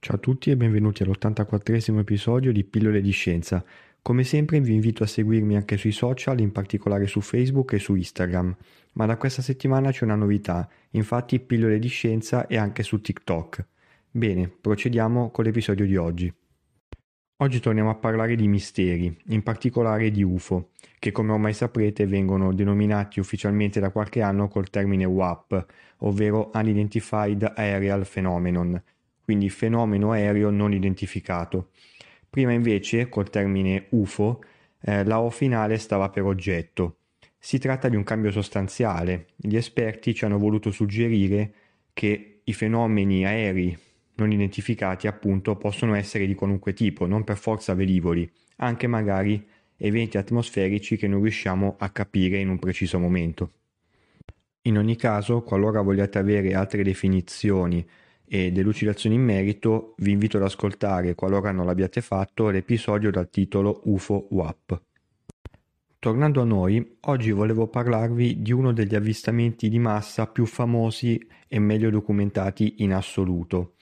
Ciao a tutti e benvenuti all'84esimo episodio di Pillole di Scienza. Come sempre vi invito a seguirmi anche sui social, in particolare su Facebook e su Instagram. Ma da questa settimana c'è una novità, infatti Pillole di Scienza è anche su TikTok. Bene, procediamo con l'episodio di oggi. Oggi torniamo a parlare di misteri, in particolare di UFO, che come ormai saprete vengono denominati ufficialmente da qualche anno col termine WAP, ovvero Unidentified Aerial Phenomenon, quindi fenomeno aereo non identificato. Prima invece, col termine UFO, eh, la O finale stava per oggetto. Si tratta di un cambio sostanziale. Gli esperti ci hanno voluto suggerire che i fenomeni aerei non identificati appunto possono essere di qualunque tipo, non per forza velivoli, anche magari eventi atmosferici che non riusciamo a capire in un preciso momento. In ogni caso, qualora vogliate avere altre definizioni e delucidazioni in merito, vi invito ad ascoltare, qualora non l'abbiate fatto, l'episodio dal titolo UFO WAP. Tornando a noi, oggi volevo parlarvi di uno degli avvistamenti di massa più famosi e meglio documentati in assoluto.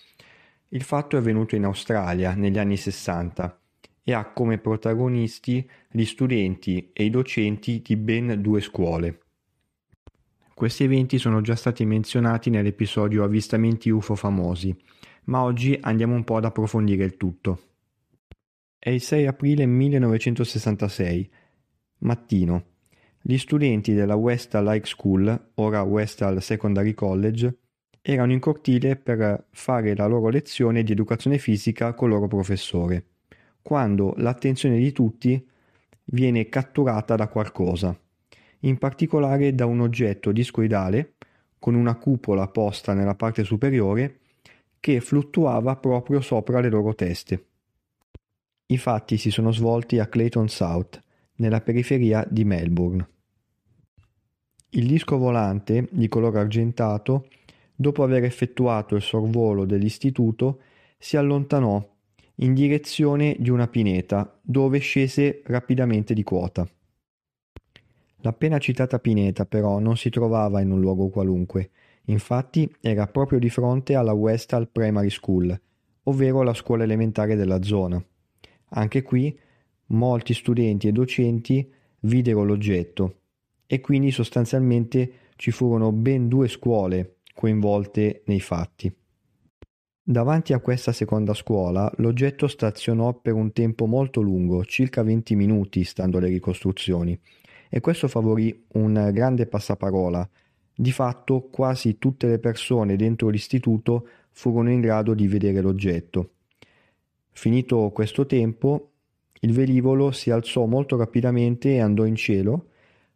Il fatto è avvenuto in Australia negli anni 60 e ha come protagonisti gli studenti e i docenti di ben due scuole. Questi eventi sono già stati menzionati nell'episodio Avvistamenti UFO famosi, ma oggi andiamo un po' ad approfondire il tutto. È il 6 aprile 1966, mattino. Gli studenti della Westall High School, ora Westall Secondary College, erano in cortile per fare la loro lezione di educazione fisica col loro professore, quando l'attenzione di tutti viene catturata da qualcosa in particolare da un oggetto discoidale con una cupola posta nella parte superiore che fluttuava proprio sopra le loro teste. I fatti si sono svolti a Clayton South, nella periferia di Melbourne. Il disco volante, di colore argentato, dopo aver effettuato il sorvolo dell'istituto, si allontanò in direzione di una pineta, dove scese rapidamente di quota. L'appena citata pineta però non si trovava in un luogo qualunque, infatti era proprio di fronte alla Westall Primary School, ovvero la scuola elementare della zona. Anche qui molti studenti e docenti videro l'oggetto e quindi sostanzialmente ci furono ben due scuole coinvolte nei fatti. Davanti a questa seconda scuola l'oggetto stazionò per un tempo molto lungo, circa 20 minuti stando alle ricostruzioni, e questo favorì un grande passaparola. Di fatto quasi tutte le persone dentro l'istituto furono in grado di vedere l'oggetto. Finito questo tempo, il velivolo si alzò molto rapidamente e andò in cielo,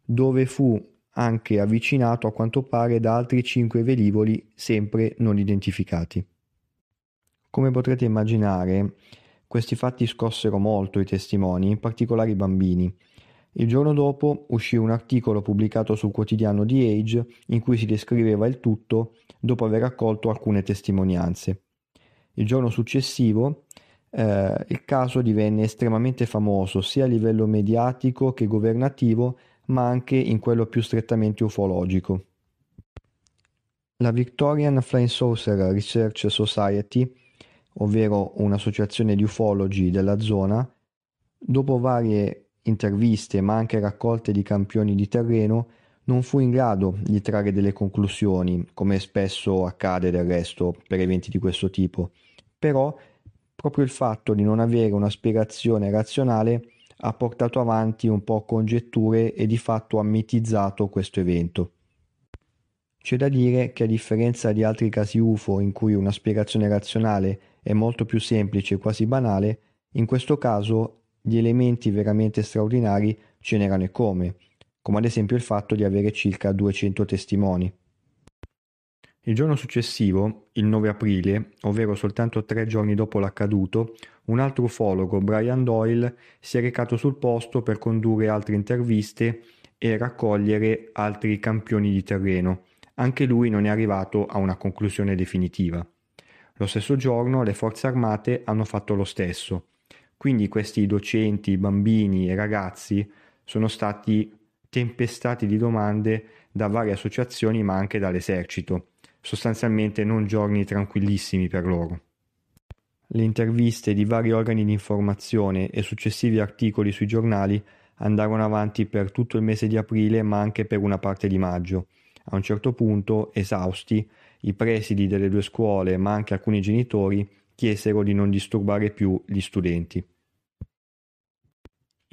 dove fu anche avvicinato a quanto pare da altri cinque velivoli sempre non identificati. Come potrete immaginare, questi fatti scossero molto i testimoni, in particolare i bambini, il giorno dopo uscì un articolo pubblicato sul quotidiano The Age in cui si descriveva il tutto dopo aver raccolto alcune testimonianze. Il giorno successivo eh, il caso divenne estremamente famoso sia a livello mediatico che governativo, ma anche in quello più strettamente ufologico. La Victorian Flying Saucer Research Society, ovvero un'associazione di ufologi della zona, dopo varie interviste ma anche raccolte di campioni di terreno, non fu in grado di trarre delle conclusioni, come spesso accade del resto per eventi di questo tipo. Però proprio il fatto di non avere una spiegazione razionale ha portato avanti un po' congetture e di fatto ha mitizzato questo evento. C'è da dire che a differenza di altri casi UFO in cui una spiegazione razionale è molto più semplice e quasi banale, in questo caso gli elementi veramente straordinari ce n'erano e come, come ad esempio il fatto di avere circa 200 testimoni. Il giorno successivo, il 9 aprile, ovvero soltanto tre giorni dopo l'accaduto, un altro ufologo, Brian Doyle, si è recato sul posto per condurre altre interviste e raccogliere altri campioni di terreno. Anche lui non è arrivato a una conclusione definitiva. Lo stesso giorno le forze armate hanno fatto lo stesso. Quindi questi docenti, bambini e ragazzi sono stati tempestati di domande da varie associazioni ma anche dall'esercito sostanzialmente non giorni tranquillissimi per loro. Le interviste di vari organi di informazione e successivi articoli sui giornali andarono avanti per tutto il mese di aprile ma anche per una parte di maggio. A un certo punto, esausti, i presidi delle due scuole ma anche alcuni genitori chiesero di non disturbare più gli studenti.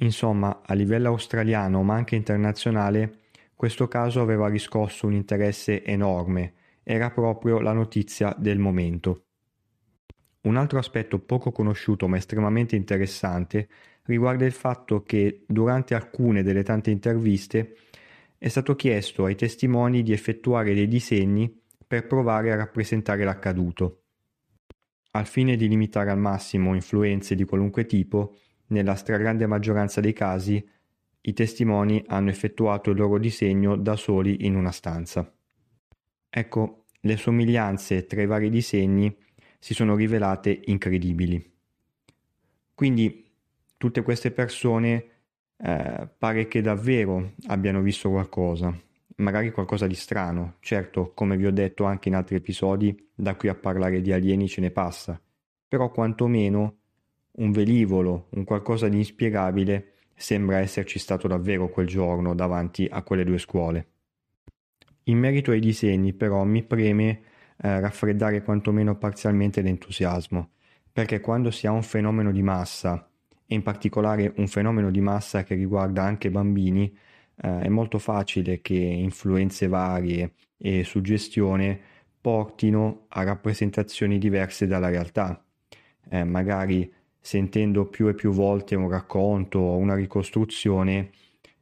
Insomma, a livello australiano ma anche internazionale, questo caso aveva riscosso un interesse enorme era proprio la notizia del momento. Un altro aspetto poco conosciuto ma estremamente interessante riguarda il fatto che durante alcune delle tante interviste è stato chiesto ai testimoni di effettuare dei disegni per provare a rappresentare l'accaduto. Al fine di limitare al massimo influenze di qualunque tipo, nella stragrande maggioranza dei casi i testimoni hanno effettuato il loro disegno da soli in una stanza. Ecco, le somiglianze tra i vari disegni si sono rivelate incredibili. Quindi tutte queste persone eh, pare che davvero abbiano visto qualcosa, magari qualcosa di strano. Certo, come vi ho detto anche in altri episodi, da qui a parlare di alieni ce ne passa, però quantomeno un velivolo, un qualcosa di inspiegabile sembra esserci stato davvero quel giorno davanti a quelle due scuole. In merito ai disegni, però, mi preme eh, raffreddare quantomeno parzialmente l'entusiasmo, perché quando si ha un fenomeno di massa, e in particolare un fenomeno di massa che riguarda anche bambini, eh, è molto facile che influenze varie e suggestione portino a rappresentazioni diverse dalla realtà. Eh, magari sentendo più e più volte un racconto o una ricostruzione,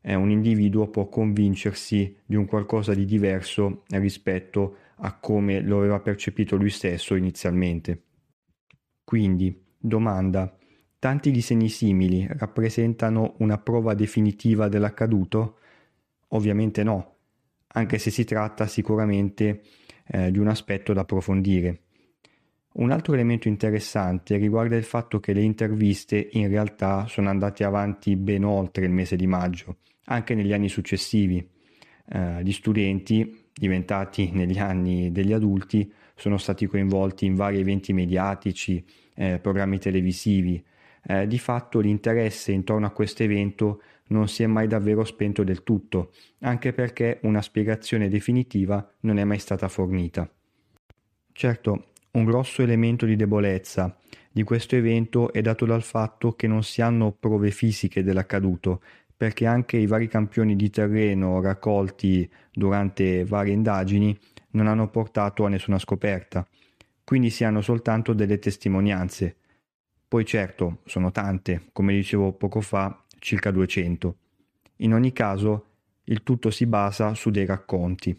eh, un individuo può convincersi di un qualcosa di diverso rispetto a come lo aveva percepito lui stesso inizialmente. Quindi, domanda, tanti disegni simili rappresentano una prova definitiva dell'accaduto? Ovviamente no, anche se si tratta sicuramente eh, di un aspetto da approfondire. Un altro elemento interessante riguarda il fatto che le interviste in realtà sono andate avanti ben oltre il mese di maggio anche negli anni successivi. Eh, gli studenti, diventati negli anni degli adulti, sono stati coinvolti in vari eventi mediatici, eh, programmi televisivi. Eh, di fatto l'interesse intorno a questo evento non si è mai davvero spento del tutto, anche perché una spiegazione definitiva non è mai stata fornita. Certo, un grosso elemento di debolezza di questo evento è dato dal fatto che non si hanno prove fisiche dell'accaduto, perché anche i vari campioni di terreno raccolti durante varie indagini non hanno portato a nessuna scoperta, quindi si hanno soltanto delle testimonianze. Poi certo, sono tante, come dicevo poco fa, circa 200. In ogni caso, il tutto si basa su dei racconti.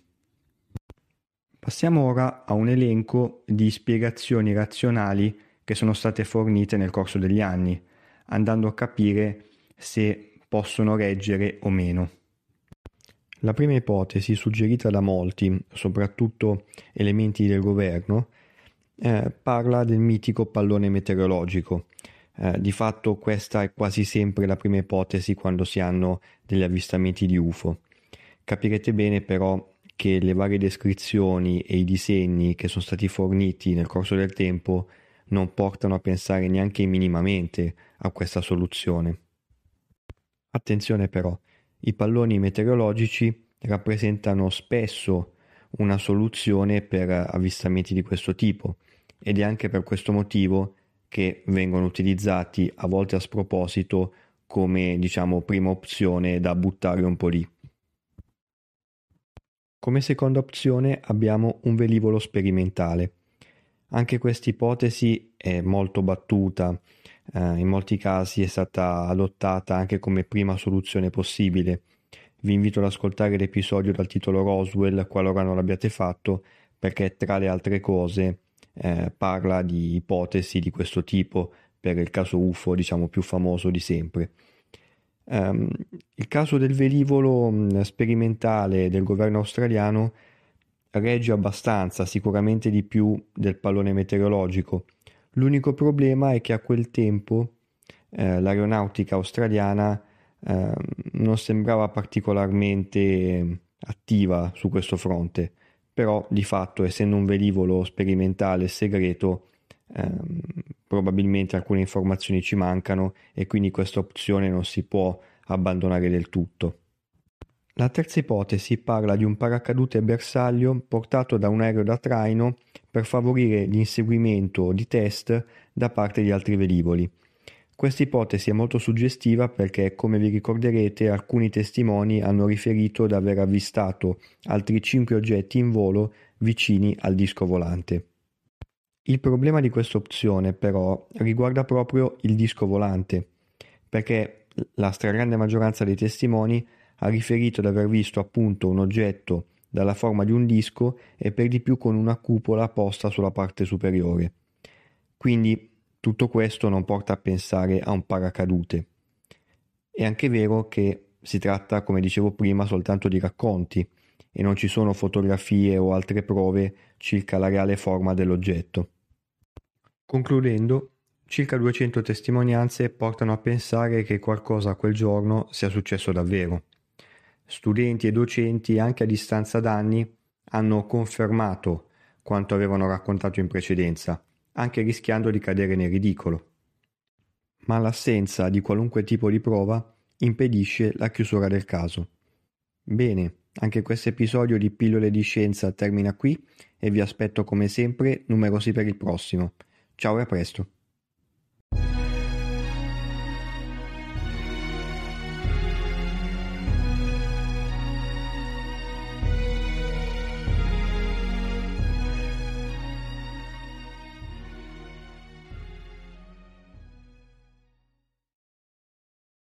Passiamo ora a un elenco di spiegazioni razionali che sono state fornite nel corso degli anni, andando a capire se possono reggere o meno. La prima ipotesi, suggerita da molti, soprattutto elementi del governo, eh, parla del mitico pallone meteorologico. Eh, di fatto questa è quasi sempre la prima ipotesi quando si hanno degli avvistamenti di UFO. Capirete bene però che le varie descrizioni e i disegni che sono stati forniti nel corso del tempo non portano a pensare neanche minimamente a questa soluzione. Attenzione però, i palloni meteorologici rappresentano spesso una soluzione per avvistamenti di questo tipo ed è anche per questo motivo che vengono utilizzati a volte a sproposito come diciamo prima opzione da buttare un po' lì. Come seconda opzione abbiamo un velivolo sperimentale. Anche questa ipotesi è molto battuta, eh, in molti casi è stata adottata anche come prima soluzione possibile. Vi invito ad ascoltare l'episodio dal titolo Roswell qualora non l'abbiate fatto, perché tra le altre cose eh, parla di ipotesi di questo tipo per il caso UFO, diciamo più famoso di sempre. Um, il caso del velivolo sperimentale del governo australiano regge abbastanza, sicuramente di più del pallone meteorologico. L'unico problema è che a quel tempo eh, l'aeronautica australiana eh, non sembrava particolarmente attiva su questo fronte, però di fatto essendo un velivolo sperimentale segreto ehm, probabilmente alcune informazioni ci mancano e quindi questa opzione non si può abbandonare del tutto. La terza ipotesi parla di un paracadute bersaglio portato da un aereo da traino per favorire l'inseguimento di test da parte di altri velivoli. Questa ipotesi è molto suggestiva perché, come vi ricorderete, alcuni testimoni hanno riferito di aver avvistato altri cinque oggetti in volo vicini al disco volante. Il problema di questa opzione, però, riguarda proprio il disco volante, perché la stragrande maggioranza dei testimoni ha riferito di aver visto appunto un oggetto dalla forma di un disco e per di più con una cupola posta sulla parte superiore. Quindi tutto questo non porta a pensare a un paracadute. È anche vero che si tratta, come dicevo prima, soltanto di racconti e non ci sono fotografie o altre prove circa la reale forma dell'oggetto. Concludendo, circa 200 testimonianze portano a pensare che qualcosa quel giorno sia successo davvero. Studenti e docenti, anche a distanza d'anni, hanno confermato quanto avevano raccontato in precedenza, anche rischiando di cadere nel ridicolo. Ma l'assenza di qualunque tipo di prova impedisce la chiusura del caso. Bene, anche questo episodio di Pillole di Scienza termina qui e vi aspetto come sempre numerosi per il prossimo. Ciao e a presto.